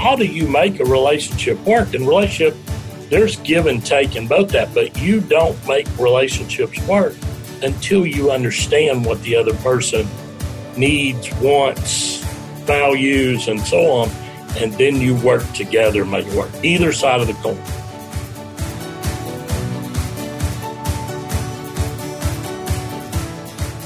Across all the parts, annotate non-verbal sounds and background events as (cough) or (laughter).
how do you make a relationship work? And relationship, there's give and take in both that, but you don't make relationships work until you understand what the other person needs, wants, values, and so on. And then you work together, make it work. Either side of the coin.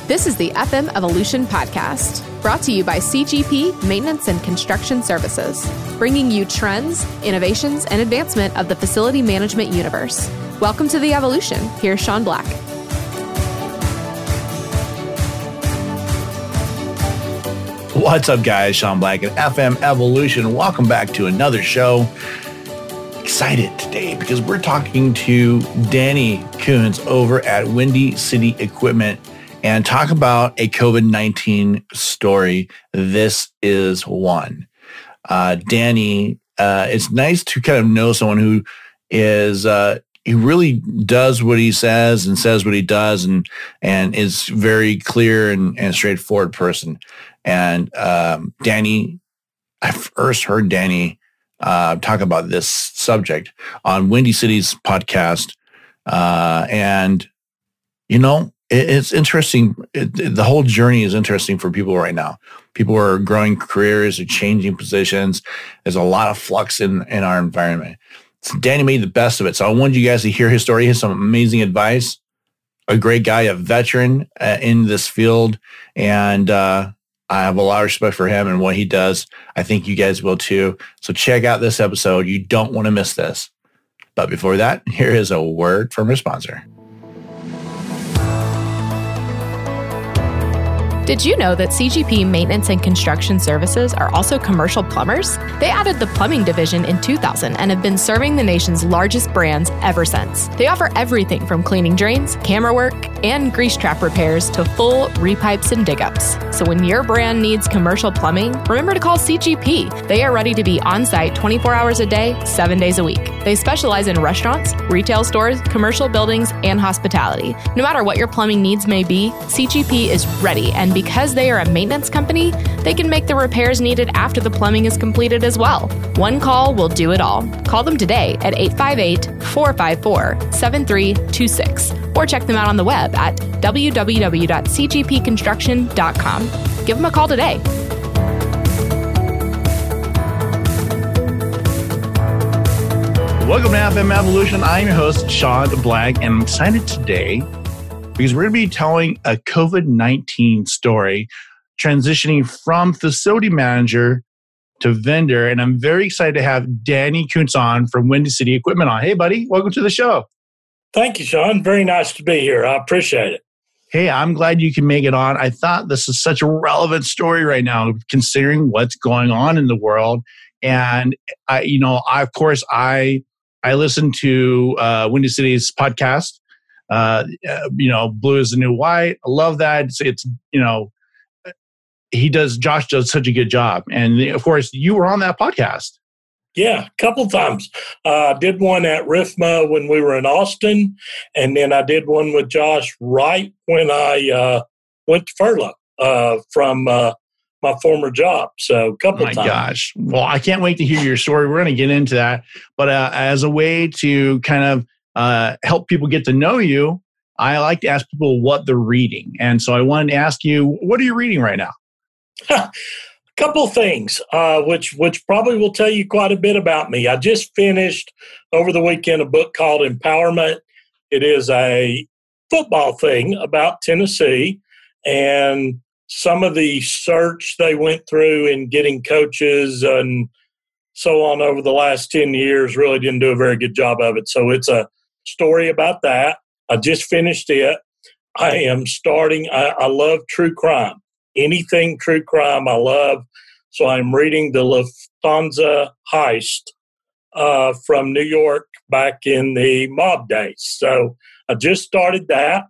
This is the FM Evolution Podcast, brought to you by CGP Maintenance and Construction Services, bringing you trends, innovations, and advancement of the facility management universe. Welcome to the evolution. Here's Sean Black. What's up, guys? Sean Black at FM Evolution. Welcome back to another show. Excited today because we're talking to Danny Coons over at Windy City Equipment and talk about a COVID 19 story. This is one. Uh, Danny, uh, it's nice to kind of know someone who is, uh, he really does what he says and says what he does and, and is very clear and, and straightforward person. And um, Danny, I first heard Danny uh, talk about this subject on Windy City's podcast. Uh, and, you know, it's interesting. It, the whole journey is interesting for people right now. People are growing careers, are changing positions. There's a lot of flux in, in our environment. So Danny made the best of it. So I wanted you guys to hear his story. He has some amazing advice. A great guy, a veteran uh, in this field. And uh, I have a lot of respect for him and what he does. I think you guys will too. So check out this episode. You don't want to miss this. But before that, here is a word from our sponsor. Did you know that CGP Maintenance and Construction Services are also commercial plumbers? They added the plumbing division in 2000 and have been serving the nation's largest brands ever since. They offer everything from cleaning drains, camera work, and grease trap repairs to full repipes and dig ups. So when your brand needs commercial plumbing, remember to call CGP. They are ready to be on site 24 hours a day, 7 days a week. They specialize in restaurants, retail stores, commercial buildings, and hospitality. No matter what your plumbing needs may be, CGP is ready and because they are a maintenance company, they can make the repairs needed after the plumbing is completed as well. One call will do it all. Call them today at 858 454 7326 or check them out on the web at www.cgpconstruction.com. Give them a call today. Welcome to FM Evolution. I'm your host, Sean Black, and I'm excited today because we're going to be telling a COVID 19 story, transitioning from facility manager to vendor. And I'm very excited to have Danny Kuntz on from Windy City Equipment on. Hey, buddy, welcome to the show. Thank you, Sean. Very nice to be here. I appreciate it. Hey, I'm glad you can make it on. I thought this is such a relevant story right now, considering what's going on in the world. And I, you know, I, of course, I I listen to uh, Windy City's podcast, uh, uh, you know, blue is the new white. I love that. It's, it's, you know, he does. Josh does such a good job, and of course, you were on that podcast. Yeah, a couple times. Uh, I did one at RIFMA when we were in Austin, and then I did one with Josh right when I uh, went to furlough uh, from uh, my former job. So a couple My times. gosh. Well, I can't wait to hear your story. We're going to get into that. But uh, as a way to kind of uh, help people get to know you, I like to ask people what they're reading. And so I wanted to ask you, what are you reading right now? (laughs) couple things, uh, which which probably will tell you quite a bit about me. I just finished over the weekend a book called Empowerment. It is a football thing about Tennessee and some of the search they went through in getting coaches and so on over the last 10 years really didn't do a very good job of it. So it's a story about that. I just finished it. I am starting, I, I love true crime. Anything true crime, I love. So I'm reading the Lufthansa heist uh, from New York back in the mob days. So I just started that.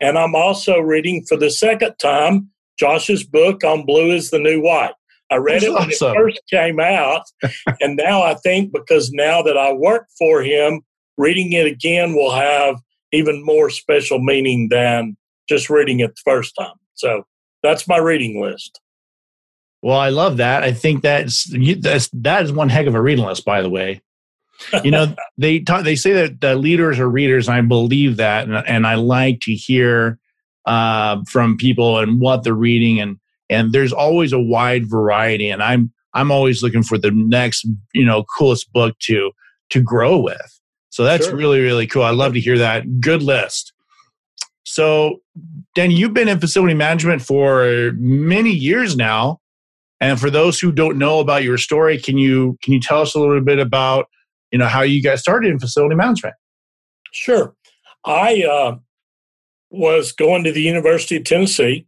And I'm also reading for the second time Josh's book on Blue is the New White. I read That's it when awesome. it first came out. (laughs) and now I think because now that I work for him, reading it again will have even more special meaning than just reading it the first time. So that's my reading list. Well, I love that. I think that's that's that is one heck of a reading list, by the way. you know, (laughs) they talk, they say that the leaders are readers, and I believe that, and, and I like to hear uh, from people and what they're reading, and and there's always a wide variety, and I'm I'm always looking for the next you know coolest book to to grow with. So that's sure. really really cool. I love to hear that. Good list. So, Dan, you've been in facility management for many years now. And for those who don't know about your story, can you can you tell us a little bit about you know how you guys started in facility management? Sure. I uh, was going to the University of Tennessee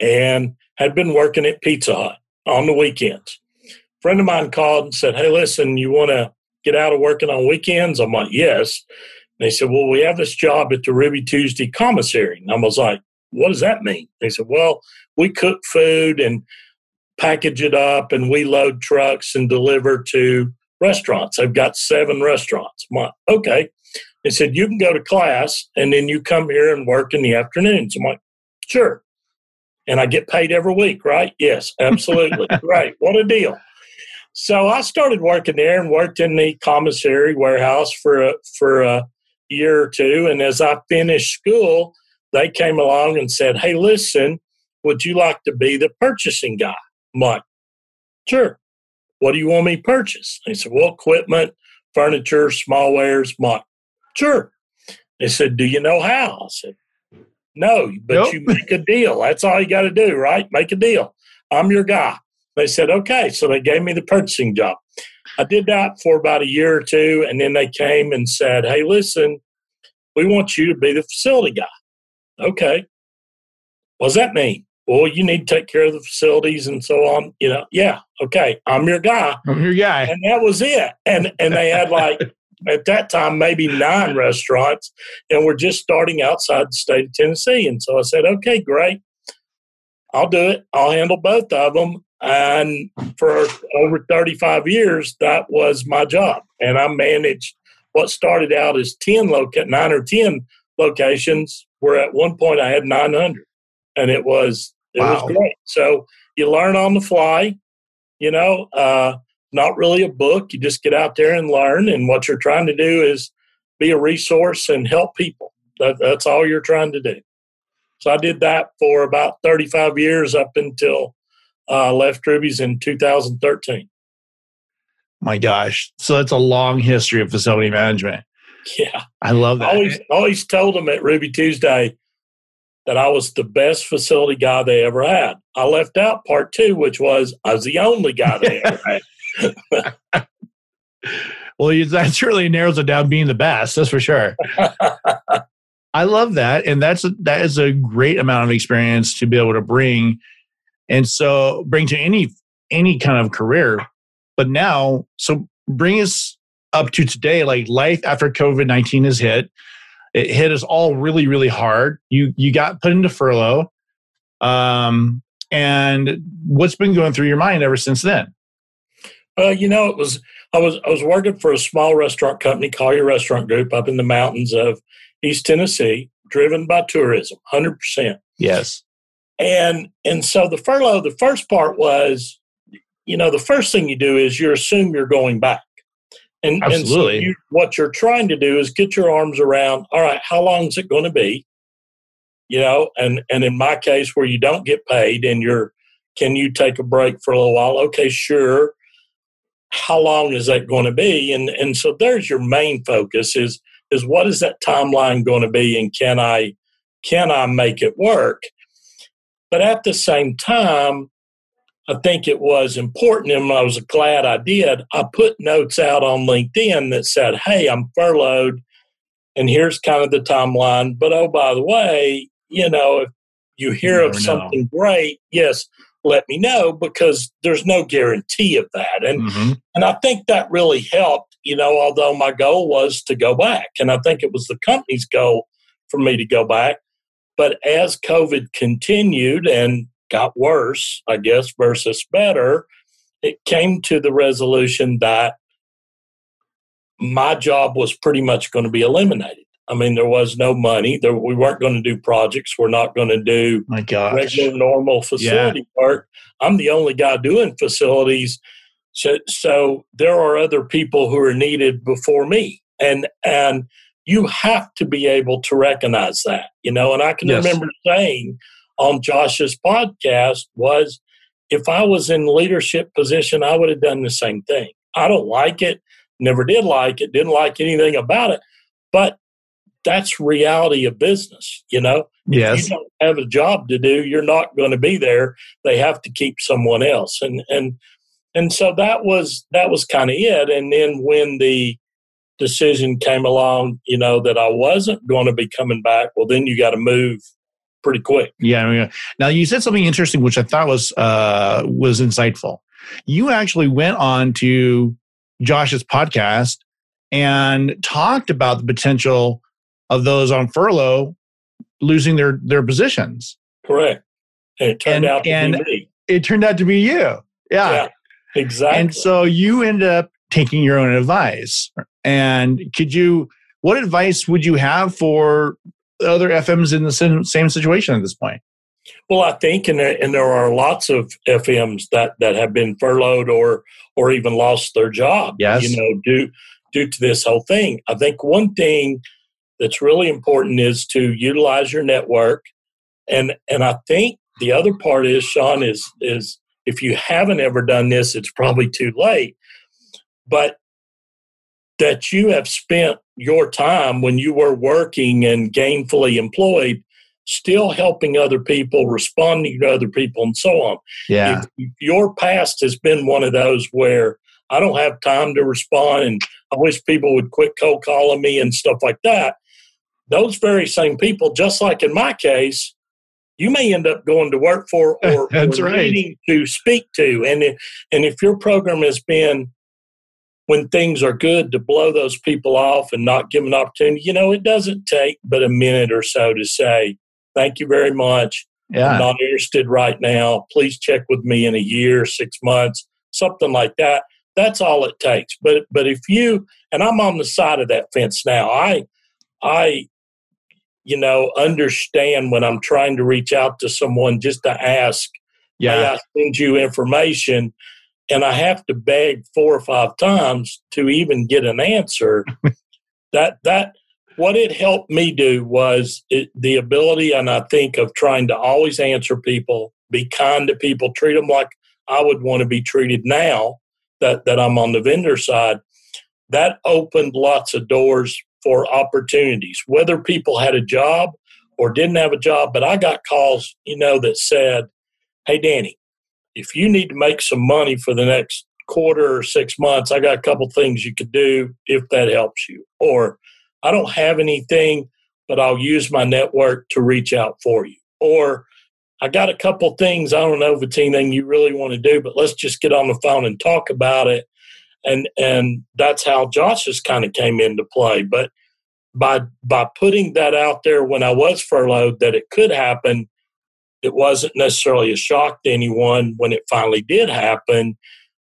and had been working at Pizza Hut on the weekends. A friend of mine called and said, Hey, listen, you want to get out of working on weekends? I'm like, Yes. They said, Well, we have this job at the Ruby Tuesday commissary. And I was like, What does that mean? They said, Well, we cook food and package it up and we load trucks and deliver to restaurants. They've got seven restaurants. I'm like, okay. They said, you can go to class and then you come here and work in the afternoons. I'm like, sure. And I get paid every week, right? Yes, absolutely. (laughs) Great. What a deal. So I started working there and worked in the commissary warehouse for a, for a year or two. And as I finished school, they came along and said, Hey, listen, would you like to be the purchasing guy? I'm like, sure. What do you want me to purchase? They said, well, equipment, furniture, small wares. I'm like, sure. They said, do you know how? I said, no, but nope. you make a deal. That's all you got to do, right? Make a deal. I'm your guy. They said, okay. So they gave me the purchasing job. I did that for about a year or two. And then they came and said, hey, listen, we want you to be the facility guy. Okay. What does that mean? well, you need to take care of the facilities and so on. You know, yeah, okay, I'm your guy. I'm your guy. And that was it. And and they had like (laughs) at that time maybe nine restaurants, and we're just starting outside the state of Tennessee. And so I said, okay, great, I'll do it. I'll handle both of them. And for over 35 years, that was my job. And I managed what started out as 10 loca- nine or 10 locations, where at one point I had 900. And it was it wow. was great. So you learn on the fly, you know, uh, not really a book. You just get out there and learn. And what you're trying to do is be a resource and help people. That, that's all you're trying to do. So I did that for about 35 years up until uh, left Ruby's in 2013. My gosh. So it's a long history of facility management. Yeah. I love that. I always, always told them at Ruby Tuesday, that I was the best facility guy they ever had. I left out part two, which was I was the only guy they (laughs) ever had. (laughs) well, that certainly narrows it down being the best. That's for sure. (laughs) I love that, and that's a, that is a great amount of experience to be able to bring, and so bring to any any kind of career. But now, so bring us up to today. Like life after COVID nineteen has hit it hit us all really, really hard. You you got put into furlough. Um, and what's been going through your mind ever since then? Well, you know, it was I was I was working for a small restaurant company, Collier Restaurant Group, up in the mountains of East Tennessee, driven by tourism, hundred percent. Yes. And and so the furlough, the first part was, you know, the first thing you do is you assume you're going back. And, Absolutely. and so you, what you're trying to do is get your arms around, all right, how long is it going to be? You know, and, and in my case where you don't get paid and you're, can you take a break for a little while? Okay, sure. How long is that going to be? And, and so there's your main focus is, is what is that timeline going to be? And can I, can I make it work? But at the same time, I think it was important, and I was glad I did. I put notes out on LinkedIn that said, Hey, I'm furloughed, and here's kind of the timeline. But oh, by the way, you know, if you hear you of something know. great, yes, let me know because there's no guarantee of that. And mm-hmm. and I think that really helped, you know, although my goal was to go back. And I think it was the company's goal for me to go back. But as COVID continued and got worse, I guess, versus better, it came to the resolution that my job was pretty much going to be eliminated. I mean, there was no money. There, we weren't going to do projects. We're not going to do My gosh. regular, normal facility work. I'm the only guy doing facilities. So, so there are other people who are needed before me, and and you have to be able to recognize that, you know. And I can Yes. remember saying on Josh's podcast was, if I was in leadership position, I would have done the same thing. I don't like it, never did like it, didn't like anything about it, but that's reality of business, you know Yes. you don't have a job to do, you're not going to be there. They have to keep someone else, and and and so that was that was kind of it. And then when the decision came along, you know that I wasn't going to be coming back. Well, then you got to move pretty quick. Yeah. yeah. Now you said something interesting, which I thought was uh, was insightful. You actually went on to Josh's podcast and talked about the potential of those on furlough losing their their positions. Correct. And it turned And- out to be me. It turned out to be you. Yeah. Yeah, exactly. And so you ended up taking your own advice. And could you, what advice would you have for other FMs in the same, situation at this point? Well, I think, and there, and there are lots of FMs that, that have been furloughed or or even lost their job. Yes. you know, due due to this whole thing. I think one thing that's really important is to utilize your network, and and I think the other part is Sean is is if you haven't ever done this, it's probably too late, but that you have spent your time when you were working and gainfully employed still helping other people, responding to other people, and so on. Yeah. If, your past has been one of those where I don't have time to respond and I wish people would quit cold calling me and stuff like that, those very same people, just like in my case, you may end up going to work for (laughs) or, That's or right. needing to speak to. And if, and if your program has been when things are good to blow those people off and not give them an opportunity, you know, it doesn't take but a minute or so to say, thank you very much. I'm Yeah. not interested right now. Please check with me in a year, six months, something like that. That's all it takes. But but if you and I'm on the side of that fence now, I I you know understand when I'm trying to reach out to someone just to ask, Yeah. I send you information? And I have to beg four or five times to even get an answer. (laughs) that that what it helped me do was it, the ability, and I think of trying to always answer people, be kind to people, treat them like I would want to be treated now that that I'm on the vendor side. That opened lots of doors for opportunities, whether people had a job or didn't have a job. But I got calls, you know, that said, "Hey, Danny, if you need to make some money for the next quarter or six months, I got a couple things you could do if that helps you. Or I don't have anything, but I'll use my network to reach out for you. Or I got a couple things. I don't know if it's anything you really want to do, but let's just get on the phone and talk about it. And and that's how Josh's kind of came into play. But by by putting that out there when I was furloughed that it could happen, it wasn't necessarily a shock to anyone when it finally did happen.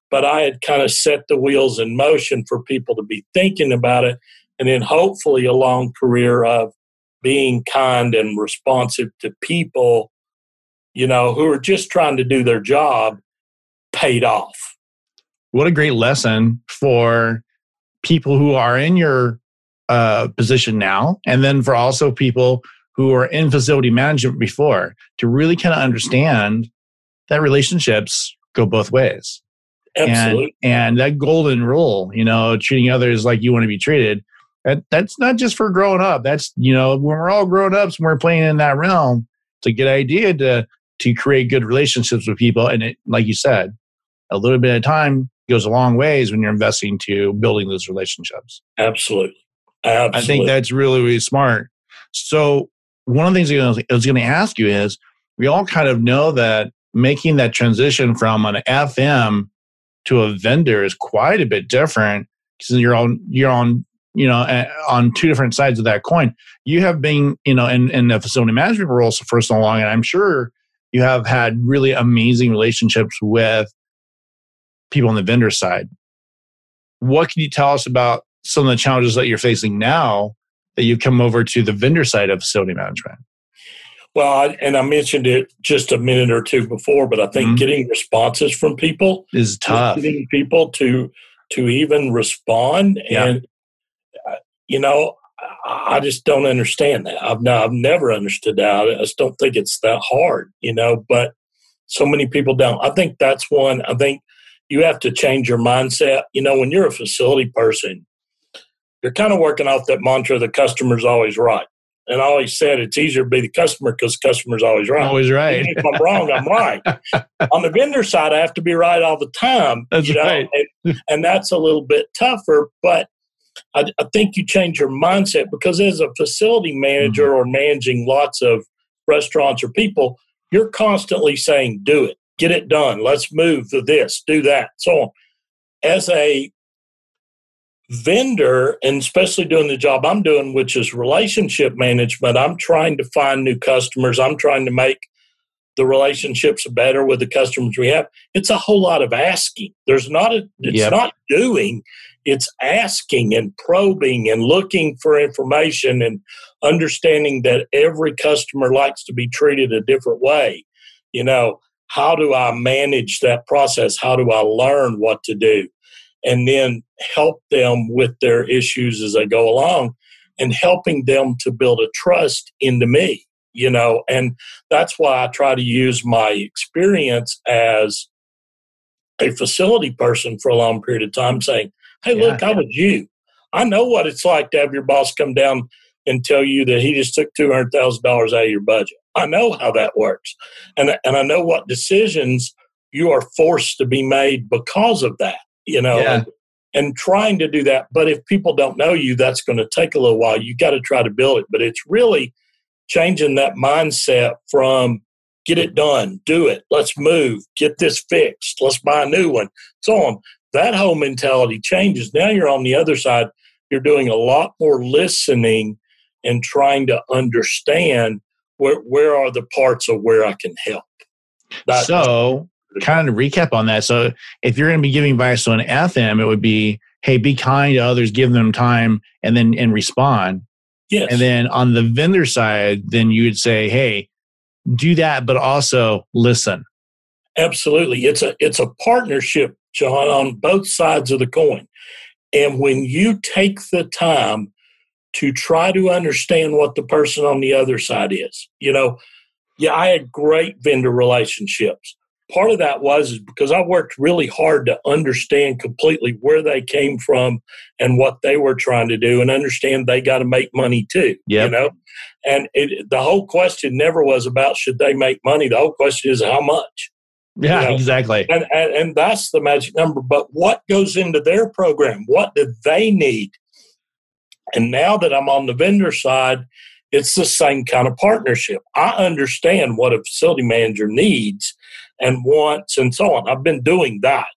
But I had kind of set the wheels in motion for people to be thinking about it, and then hopefully a long career of being kind and responsive to people, you know, who are just trying to do their job, paid off. What a great lesson for people who are in your uh, position now, and then for also people who are in facility management before to really kind of understand that relationships go both ways. Absolutely. And, and that golden rule, you know, treating others like you want to be treated, that, that's not just for growing up. That's, you know, when we're all grown ups and we're playing in that realm, it's a good idea to to create good relationships with people. And it, like you said, a little bit of time goes a long ways when you're investing to building those relationships. Absolutely. Absolutely. I think that's really, really smart. So one of the things I was going to ask you is we all kind of know that making that transition from an FM to a vendor is quite a bit different because you're on you're on you know on two different sides of that coin. You have been you know in in the facility management role for so long, and I'm sure you have had really amazing relationships with people on the vendor side. What can you tell us about some of the challenges that you're facing now that you come over to the vendor side of facility management? Well, I, and I mentioned it just a minute or two before, but I think mm-hmm. getting responses from people is tough. Getting people to to even respond, yeah. and uh, you know, I just don't understand that. I've no, I've never understood that. I just don't think it's that hard, you know. But so many people don't. I think that's one. I think you have to change your mindset. You know, when you're a facility person, you're kind of working off that mantra: the customer's always right. And I always said it's easier to be the customer because the customer's always right. Always right. if I'm wrong, I'm right. (laughs) On the vendor side, I have to be right all the time. That's you know? right. And, and, that's a little bit tougher. But I, I, think you change your mindset because as a facility manager mm-hmm. or managing lots of restaurants or people, you're constantly saying, do it, get it done, let's move to this, do that, so on. As a vendor, and especially doing the job I'm doing, which is relationship management, I'm trying to find new customers. I'm trying to make the relationships better with the customers we have. It's a whole lot of asking. There's not a it's yep. not doing, it's asking and probing and looking for information and understanding that every customer likes to be treated a different way. You know, how do I manage that process? How do I learn what to do? And then help them with their issues as I go along and helping them to build a trust into me you know? And that's why i try to use my experience as a facility person for a long period of time saying hey yeah, look i was you? I know what it's like to have your boss come down and tell you that he just took $200000 out of your budget. I know how that works. And, and i know what decisions you are forced to be made because of that you know, yeah. and, and trying to do that. But if people don't know you, that's going to take a little while. You got to try to build it. But it's really changing that mindset from get it done, do it, let's move, get this fixed, let's buy a new one, so on. That whole mentality changes. Now you're on the other side. You're doing a lot more listening and trying to understand where where are the parts of where I can help. That, so kind of recap on that. So if you're going to be giving advice on FM, it would be, hey, be kind to others, give them time, and then and respond. Yes. And then on the vendor side, then you would say, hey, do that, but also listen. Absolutely. It's a it's a partnership, John, on both sides of the coin. And when you take the time to try to understand what the person on the other side is, you know, yeah, I had great vendor relationships part of that was because I worked really hard to understand completely where they came from and what they were trying to do, and understand they got to make money too. Yep. You know, and it, the whole question never was about should they make money. The whole question is how much. Yeah, you know? exactly. And, and and that's the magic number. But what goes into their program? What do they need? And now that I'm on the vendor side, it's the same kind of partnership. I understand what a facility manager needs and wants and so on. I've been doing that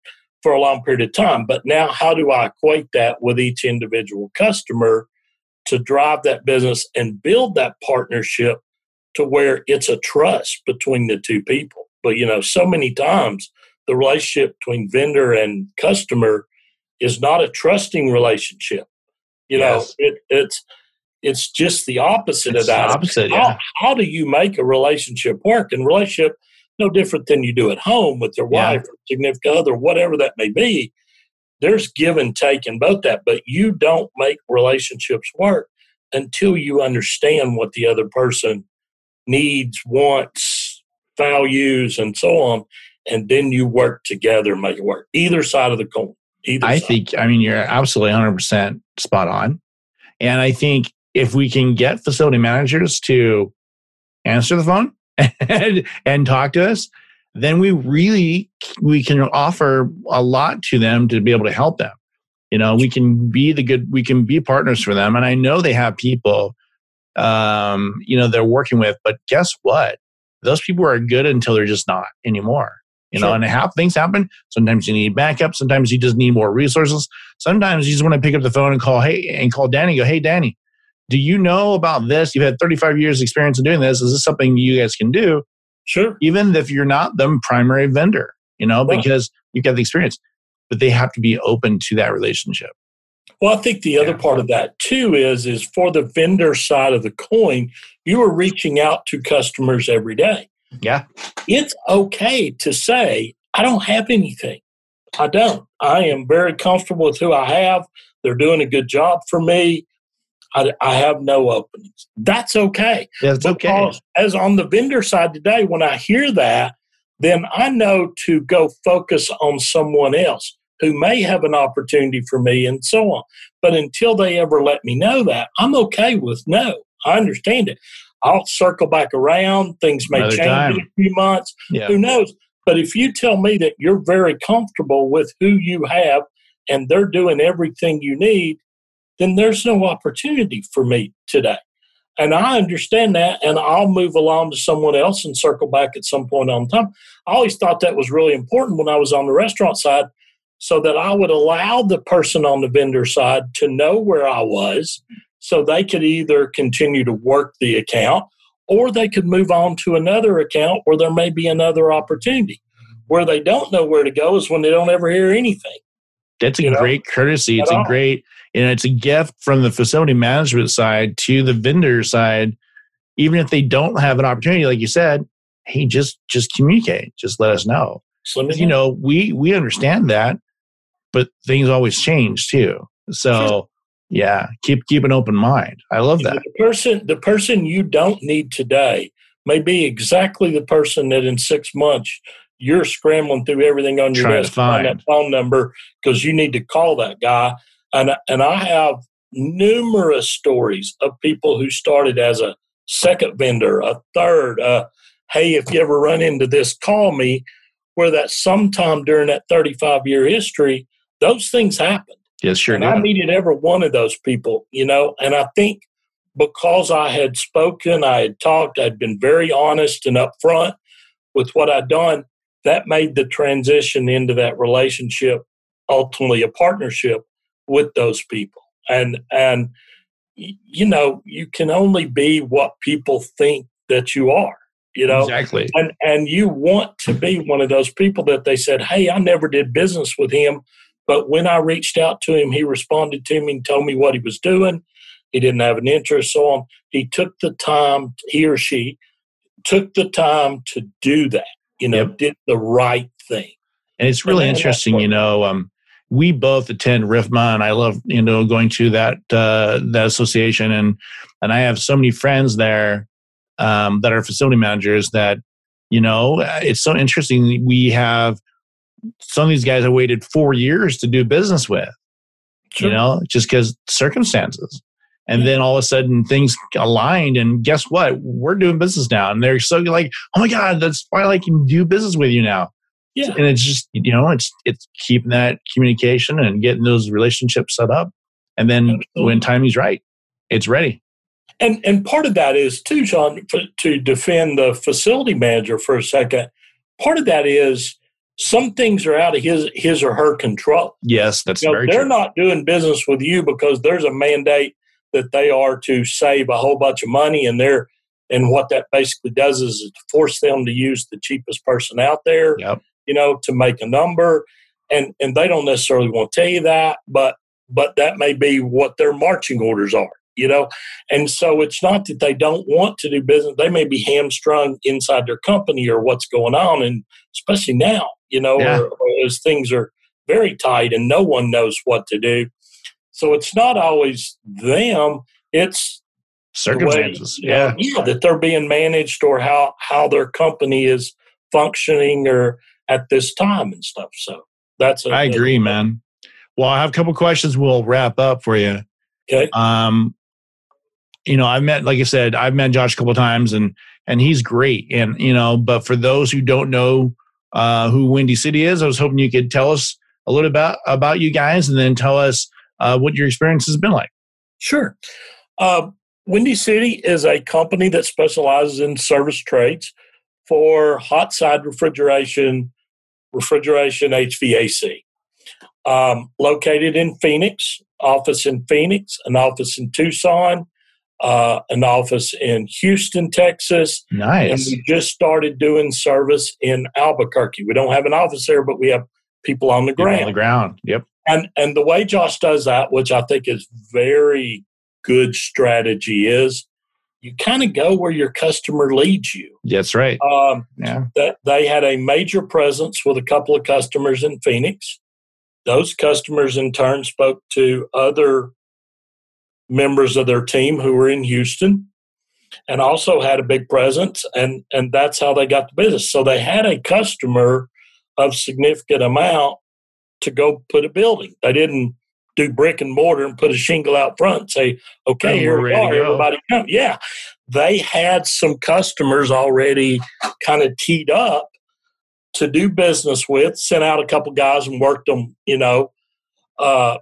for a long period of time. But now, how do I equate that with each individual customer to drive that business and build that partnership to where it's a trust between the two people? But, you know, so many times the relationship between vendor and customer is not a trusting relationship. You yes. know, it, it's it's just the opposite it's of that. Opposite, how, yeah. how do you make a relationship work? And relationship no different than you do at home with your wife or significant other, whatever that may be. There's give and take in both that, but you don't make relationships work until you understand what the other person needs, wants, values, and so on. And then you work together and make it work. Either side of the coin. Either I side. think, I mean, you're absolutely 100% spot on. And I think if we can get facility managers to answer the phone, and, and talk to us, then we really we can offer a lot to them to be able to help them. You know, we can be the good, we can be partners for them. And I know they have people, um, you know, they're working with, but guess what? Those people are good until they're just not anymore. You sure. know, and half things happen. Sometimes you need backup. Sometimes you just need more resources. Sometimes you just want to pick up the phone and call, hey, and call Danny. Go, hey, Danny, do you know about this? You've had 35 years experience in doing this. Is this something you guys can do? Sure. Even if you're not the primary vendor, you know, because you've got the experience, but they have to be open to that relationship. Well, I think the other part of that too is is for the vendor side of the coin, you are reaching out to customers every day. Yeah. It's okay to say, I don't have anything. I don't. I am very comfortable with who I have. They're doing a good job for me. I, I have no openings. That's okay. That's okay. As on the vendor side today, when I hear that, then I know to go focus on someone else who may have an opportunity for me and so on. But until they ever let me know that, I'm okay with no. I understand it. I'll circle back around. Things may Another change time. in a few months. Yeah. Who knows? But if you tell me that you're very comfortable with who you have and they're doing everything you need, then there's no opportunity for me today. And I understand that, and I'll move along to someone else and circle back at some point on time. I always thought that was really important when I was on the restaurant side, so that I would allow the person on the vendor side to know where I was, so they could either continue to work the account or they could move on to another account where there may be another opportunity. Where they don't know where to go is when they don't ever hear anything. That's a You know, great courtesy. It's at a great, and it's a gift from the facility management side to the vendor side. Even if they don't have an opportunity, like you said, hey, just just communicate. Just let us know. So, You know, we we understand that, but things always change too. So yeah, keep keep an open mind. I love that. The person, the person you don't need today may be exactly the person that in six months you're scrambling through everything on your Trying to find find. that phone number because you need to call that guy. And and I have numerous stories of people who started as a second vendor, a third. Uh, hey, if you ever run into this, call me. Where that sometime during that 35 year history, those things happen. Yes, sure and I needed every one of those people, you know. And I think because I had spoken, I had talked, I'd been very honest and upfront with what I'd done, that made the transition into that relationship ultimately a partnership with those people. And and you know, you can only be what people think that you are, you know exactly. and and you want to be one of those people that they said, "Hey, I never did business with him, but when I reached out to him, he responded to me and told me what he was doing. He didn't have an interest, so on. He took the time, he or she took the time to do that. You know, Yep. did the right thing. And it's really And interesting, you know. Um, we both attend RIFMA, and I love you know going to that uh, that association, and and I have so many friends there um, that are facility managers that you know uh, it's so interesting. We have some of these guys I waited four years to do business with, Sure. you know, just because circumstances. And then all of a sudden things aligned, and guess what? We're doing business now, and they're so like, "Oh my god, that's why I can do business with you now." Yeah. and it's just you know it's it's keeping that communication and getting those relationships set up and then Absolutely. when timing's right it's ready And and part of that is too, John, to defend the facility manager for a second. Part of that is some things are out of his his or her control. yes that's You know, very they're true not doing business with you because there's a mandate that they are to save a whole bunch of money, and they're and what that basically does is force them to use the cheapest person out there. yep You know, to make a number, and and they don't necessarily want to tell you that, but but that may be what their marching orders are. You know, and so it's not that they don't want to do business; they may be hamstrung inside their company or what's going on, and especially now, you know, Yeah. or, or as things are very tight and no one knows what to do. So it's not always them; it's way, circumstances know, yeah yeah, that they're being managed or how how their company is functioning or at this time and stuff. So that's a, i agree man. Well i have a couple questions. We'll wrap up for you. Okay, um you know i've met like i said i've met josh a couple times and and he's great and you know but for those who don't know uh who windy city is i was hoping you could tell us a little about about you guys and then tell us uh what your experience has been like. Sure. Uh, Windy City is a company that specializes in service trades for hot side refrigeration, refrigeration HVAC. Um, located in Phoenix, office in Phoenix, an office in Tucson, uh, an office in Houston, Texas, Nice. and we just started doing service in Albuquerque. We don't have an office there, but we have people on the ground. On the ground. Yep. And and the way Josh does that, which I think is very good strategy, is you kind of go where your customer leads you. That's right. Um, yeah. That they had a major presence with a couple of customers in Phoenix. Those customers in turn spoke to other members of their team who were in Houston and also had a big presence and and that's how they got the business. So they had a customer of significant amount to go put a building. They didn't do brick and mortar and put a shingle out front and say, okay, here we are, everybody come. Yeah. They had some customers already kind of teed up to do business with, sent out a couple guys and worked them, you know, uh,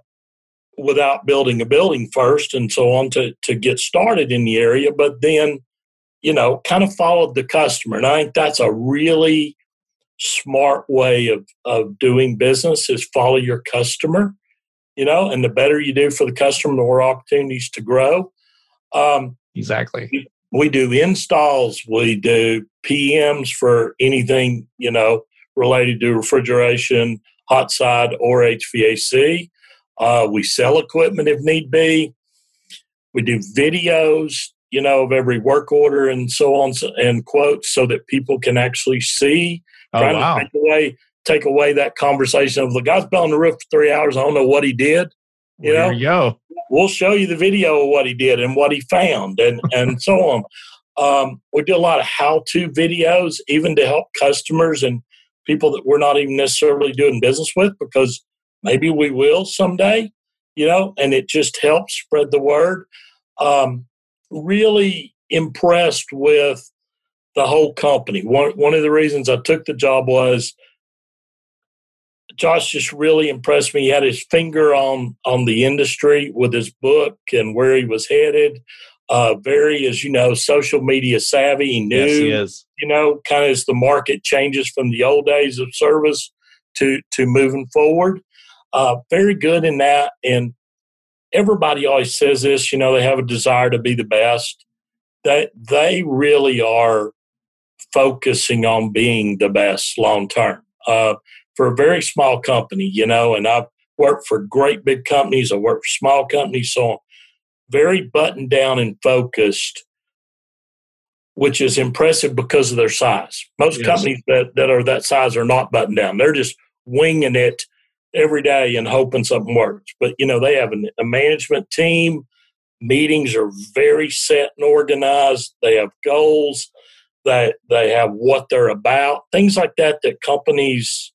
without building a building first and so on to, to get started in the area. But then, you know, kind of followed the customer. And I think that's a really smart way of, of doing business is follow your customer you know, and the better you do for the customer, the more opportunities to grow. Um, exactly. We, do installs, we do PMs for anything, you know, related to refrigeration, hot side, or HVAC. Uh, we sell equipment if need be. We do videos, you know, of every work order and so on and quotes so that people can actually see. Oh, wow. to take away take away that conversation of the guy's been on the roof for three hours. I don't know what he did. You well, know, you go. We'll show you the video of what he did and what he found and, (laughs) and so on. Um, we do a lot of how to videos, even to help customers and people that we're not even necessarily doing business with because maybe we will someday, you know, and it just helps spread the word. Um, really impressed with the whole company. One, one of the reasons I took the job was Josh just really impressed me. He had his finger on on the industry with his book and where he was headed. Uh, very, as you know, social media savvy. He knew, yes, he is. you know, kind of as the market changes from the old days of service to to moving forward. Uh, very good in that. And everybody always says this. You know, they have a desire to be the best. That they really are focusing on being the best long term. Uh, for a very small company, you know, and I've worked for great big companies, I worked for small companies, so very buttoned down and focused, which is impressive because of their size. Most yes. companies that, that are that size are not buttoned down. They're just winging it every day and hoping something works. But, you know, they have a, a management team. Meetings are very set and organized. They have goals. That they have what they're about. Things like that that companies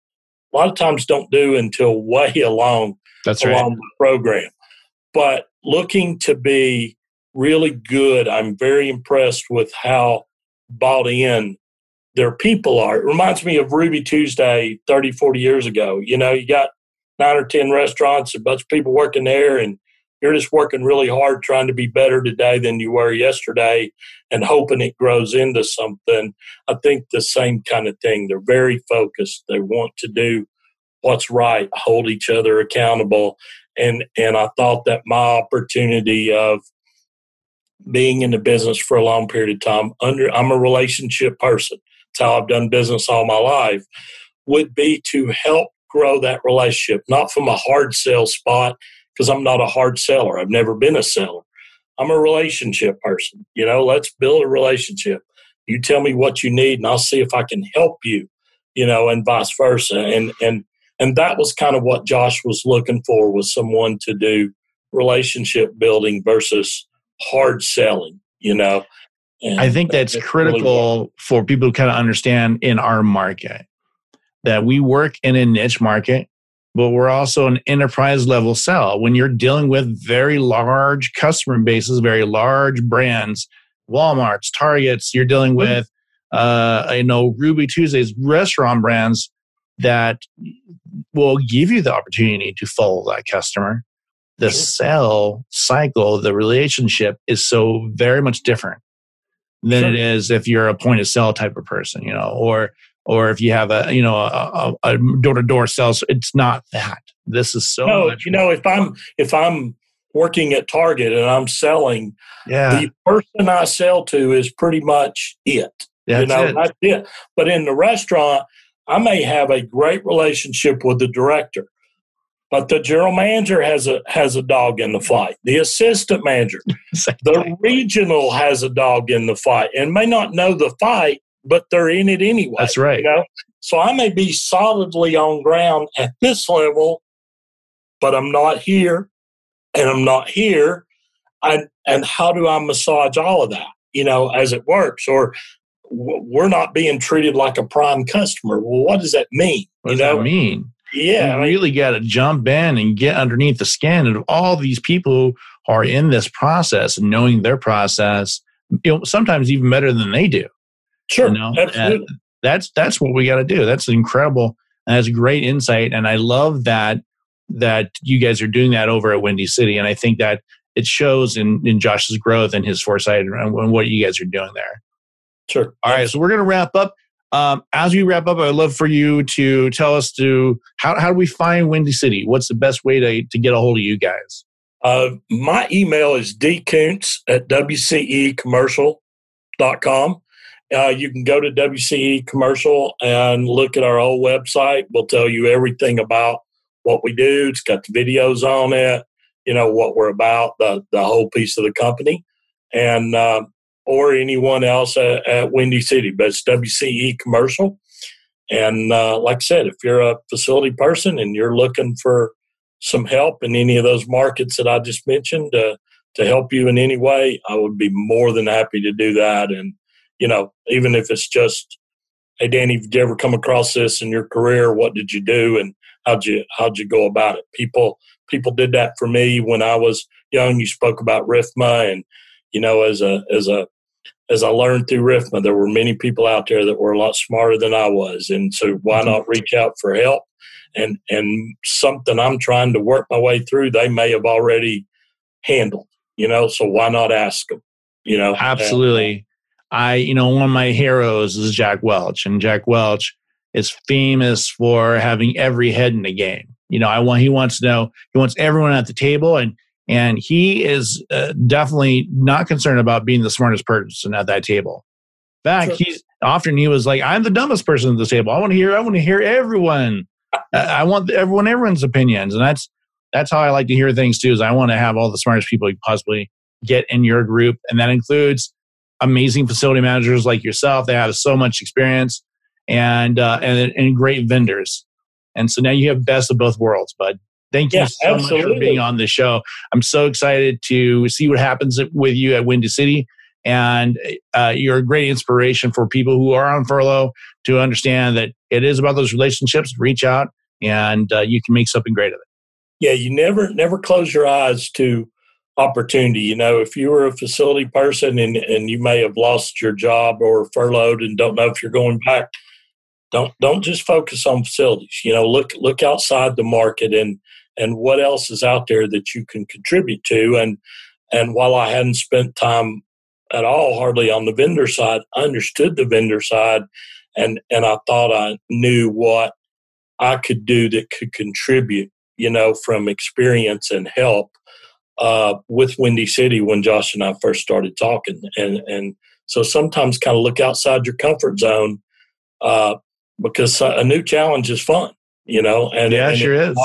a lot of times don't do until way (laughs) along That's along right. the program. But looking to be really good, I'm very impressed with how bought in their people are. It reminds me of Ruby Tuesday 30, 40 years ago. You know, you got nine or 10 restaurants, a bunch of people working there, and you're just working really hard trying to be better today than you were yesterday and hoping it grows into something. I think the same kind of thing. They're very focused. They want to do what's right, hold each other accountable. And and I thought that my opportunity of being in the business for a long period of time under I'm a relationship person. It's how I've done business all my life, would be to help grow that relationship, not from a hard sell spot because I'm not a hard seller. I've never been a seller. I'm a relationship person. You know, let's build a relationship. You tell me what you need, and I'll see if I can help you. You know, and vice versa. And and and that was kind of what Josh was looking for was someone to do relationship building versus hard selling. You know, and I think that's, that's critical really for people to kind of understand in our market that we work in a niche market but we're also an enterprise level sell. When you're dealing with very large customer bases, very large brands, Walmart's, Targets, you're dealing mm-hmm. with, uh, you know, Ruby Tuesdays, restaurant brands that will give you the opportunity to follow that customer. The sell cycle, the relationship is so very much different than sure. it is if you're a point of sale type of person, you know, or or if you have a you know a door to door sales, it's not that. This is so. No, you know, if I'm if I'm working at Target and I'm selling, yeah. the person I sell to is pretty much it. That's you know, it. that's it. But in the restaurant, I may have a great relationship with the director, but the general manager has a has a dog in the fight. The assistant manager, (laughs) the regional has a dog in the fight, and may not know the fight, but they're in it anyway. That's right. You know? So I may be solidly on ground at this level, but I'm not here, and I'm not here. And and how do I massage all of that? You know, as it works, or we're not being treated like a prime customer. Well, what does that mean? What does you know? that mean? Yeah, you really got to jump in and get underneath the skin of all these people who are in this process and knowing their process. You know, sometimes even better than they do. Sure, you know? absolutely. And that's that's what we got to do. That's incredible. And that's great insight. And I love that that you guys are doing that over at Windy City. And I think that it shows in in Josh's growth and his foresight and what you guys are doing there. Sure. All right, so we're going to wrap up. Um, as we wrap up, I'd love for you to tell us to how, how do we find Windy City? What's the best way to, to get a hold of you guys? Uh, my email is dkuntz at wcecommercial.com. Uh, you can go to WCE Commercial and look at our old website. We'll tell you everything about what we do. It's got the videos on it, you know, what we're about, the, the whole piece of the company. And uh, or anyone else at, at Windy City, but it's WCE Commercial. And uh, like I said, if you're a facility person and you're looking for some help in any of those markets that I just mentioned uh, to help you in any way, I would be more than happy to do that. And, you know, even if it's just, hey, Danny, did you ever come across this in your career? What did you do? And how'd you, how'd you go about it? People, people did that for me when I was young. You spoke about RFMA and, you know, as a, as a as I learned through RFMA, there were many people out there that were a lot smarter than I was. And so why mm-hmm. not reach out for help? And and something I'm trying to work my way through, they may have already handled, you know, so why not ask them? You know? Absolutely. I, you know, one of my heroes is Jack Welch, and Jack Welch is famous for having every head in the game. You know, I want he wants to know he wants everyone at the table and and he is uh, definitely not concerned about being the smartest person at that table. In fact, he's often he was like, "I'm the dumbest person at the table. I want to hear. I want to hear everyone. I want everyone, everyone's opinions." And that's that's how I like to hear things too. Is I want to have all the smartest people you possibly get in your group, and that includes amazing facility managers like yourself. They have so much experience and uh, and and great vendors. And so now you have best of both worlds, bud. Thank you yeah, so absolutely. much for being on the show. I'm so excited to see what happens with you at Windy City. And uh, you're a great inspiration for people who are on furlough to understand that it is about those relationships. Reach out and uh, you can make something great of it. Yeah, you never never close your eyes to opportunity. You know, if you were a facility person and, and you may have lost your job or furloughed and don't know if you're going back, don't don't just focus on facilities. You know, look look outside the market and and what else is out there that you can contribute to. And and while I hadn't spent time at all hardly on the vendor side, understood the vendor side and and I thought I knew what I could do that could contribute, you know, from experience and help uh, with Windy City when Josh and I first started talking. And and so sometimes kind of look outside your comfort zone uh, because a new challenge is fun, you know. And yeah, and sure is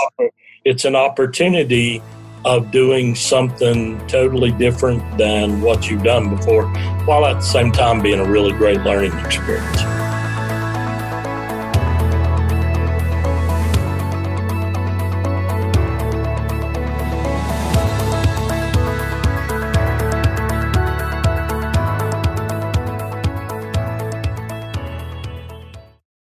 it's an opportunity of doing something totally different than what you've done before, while at the same time being a really great learning experience.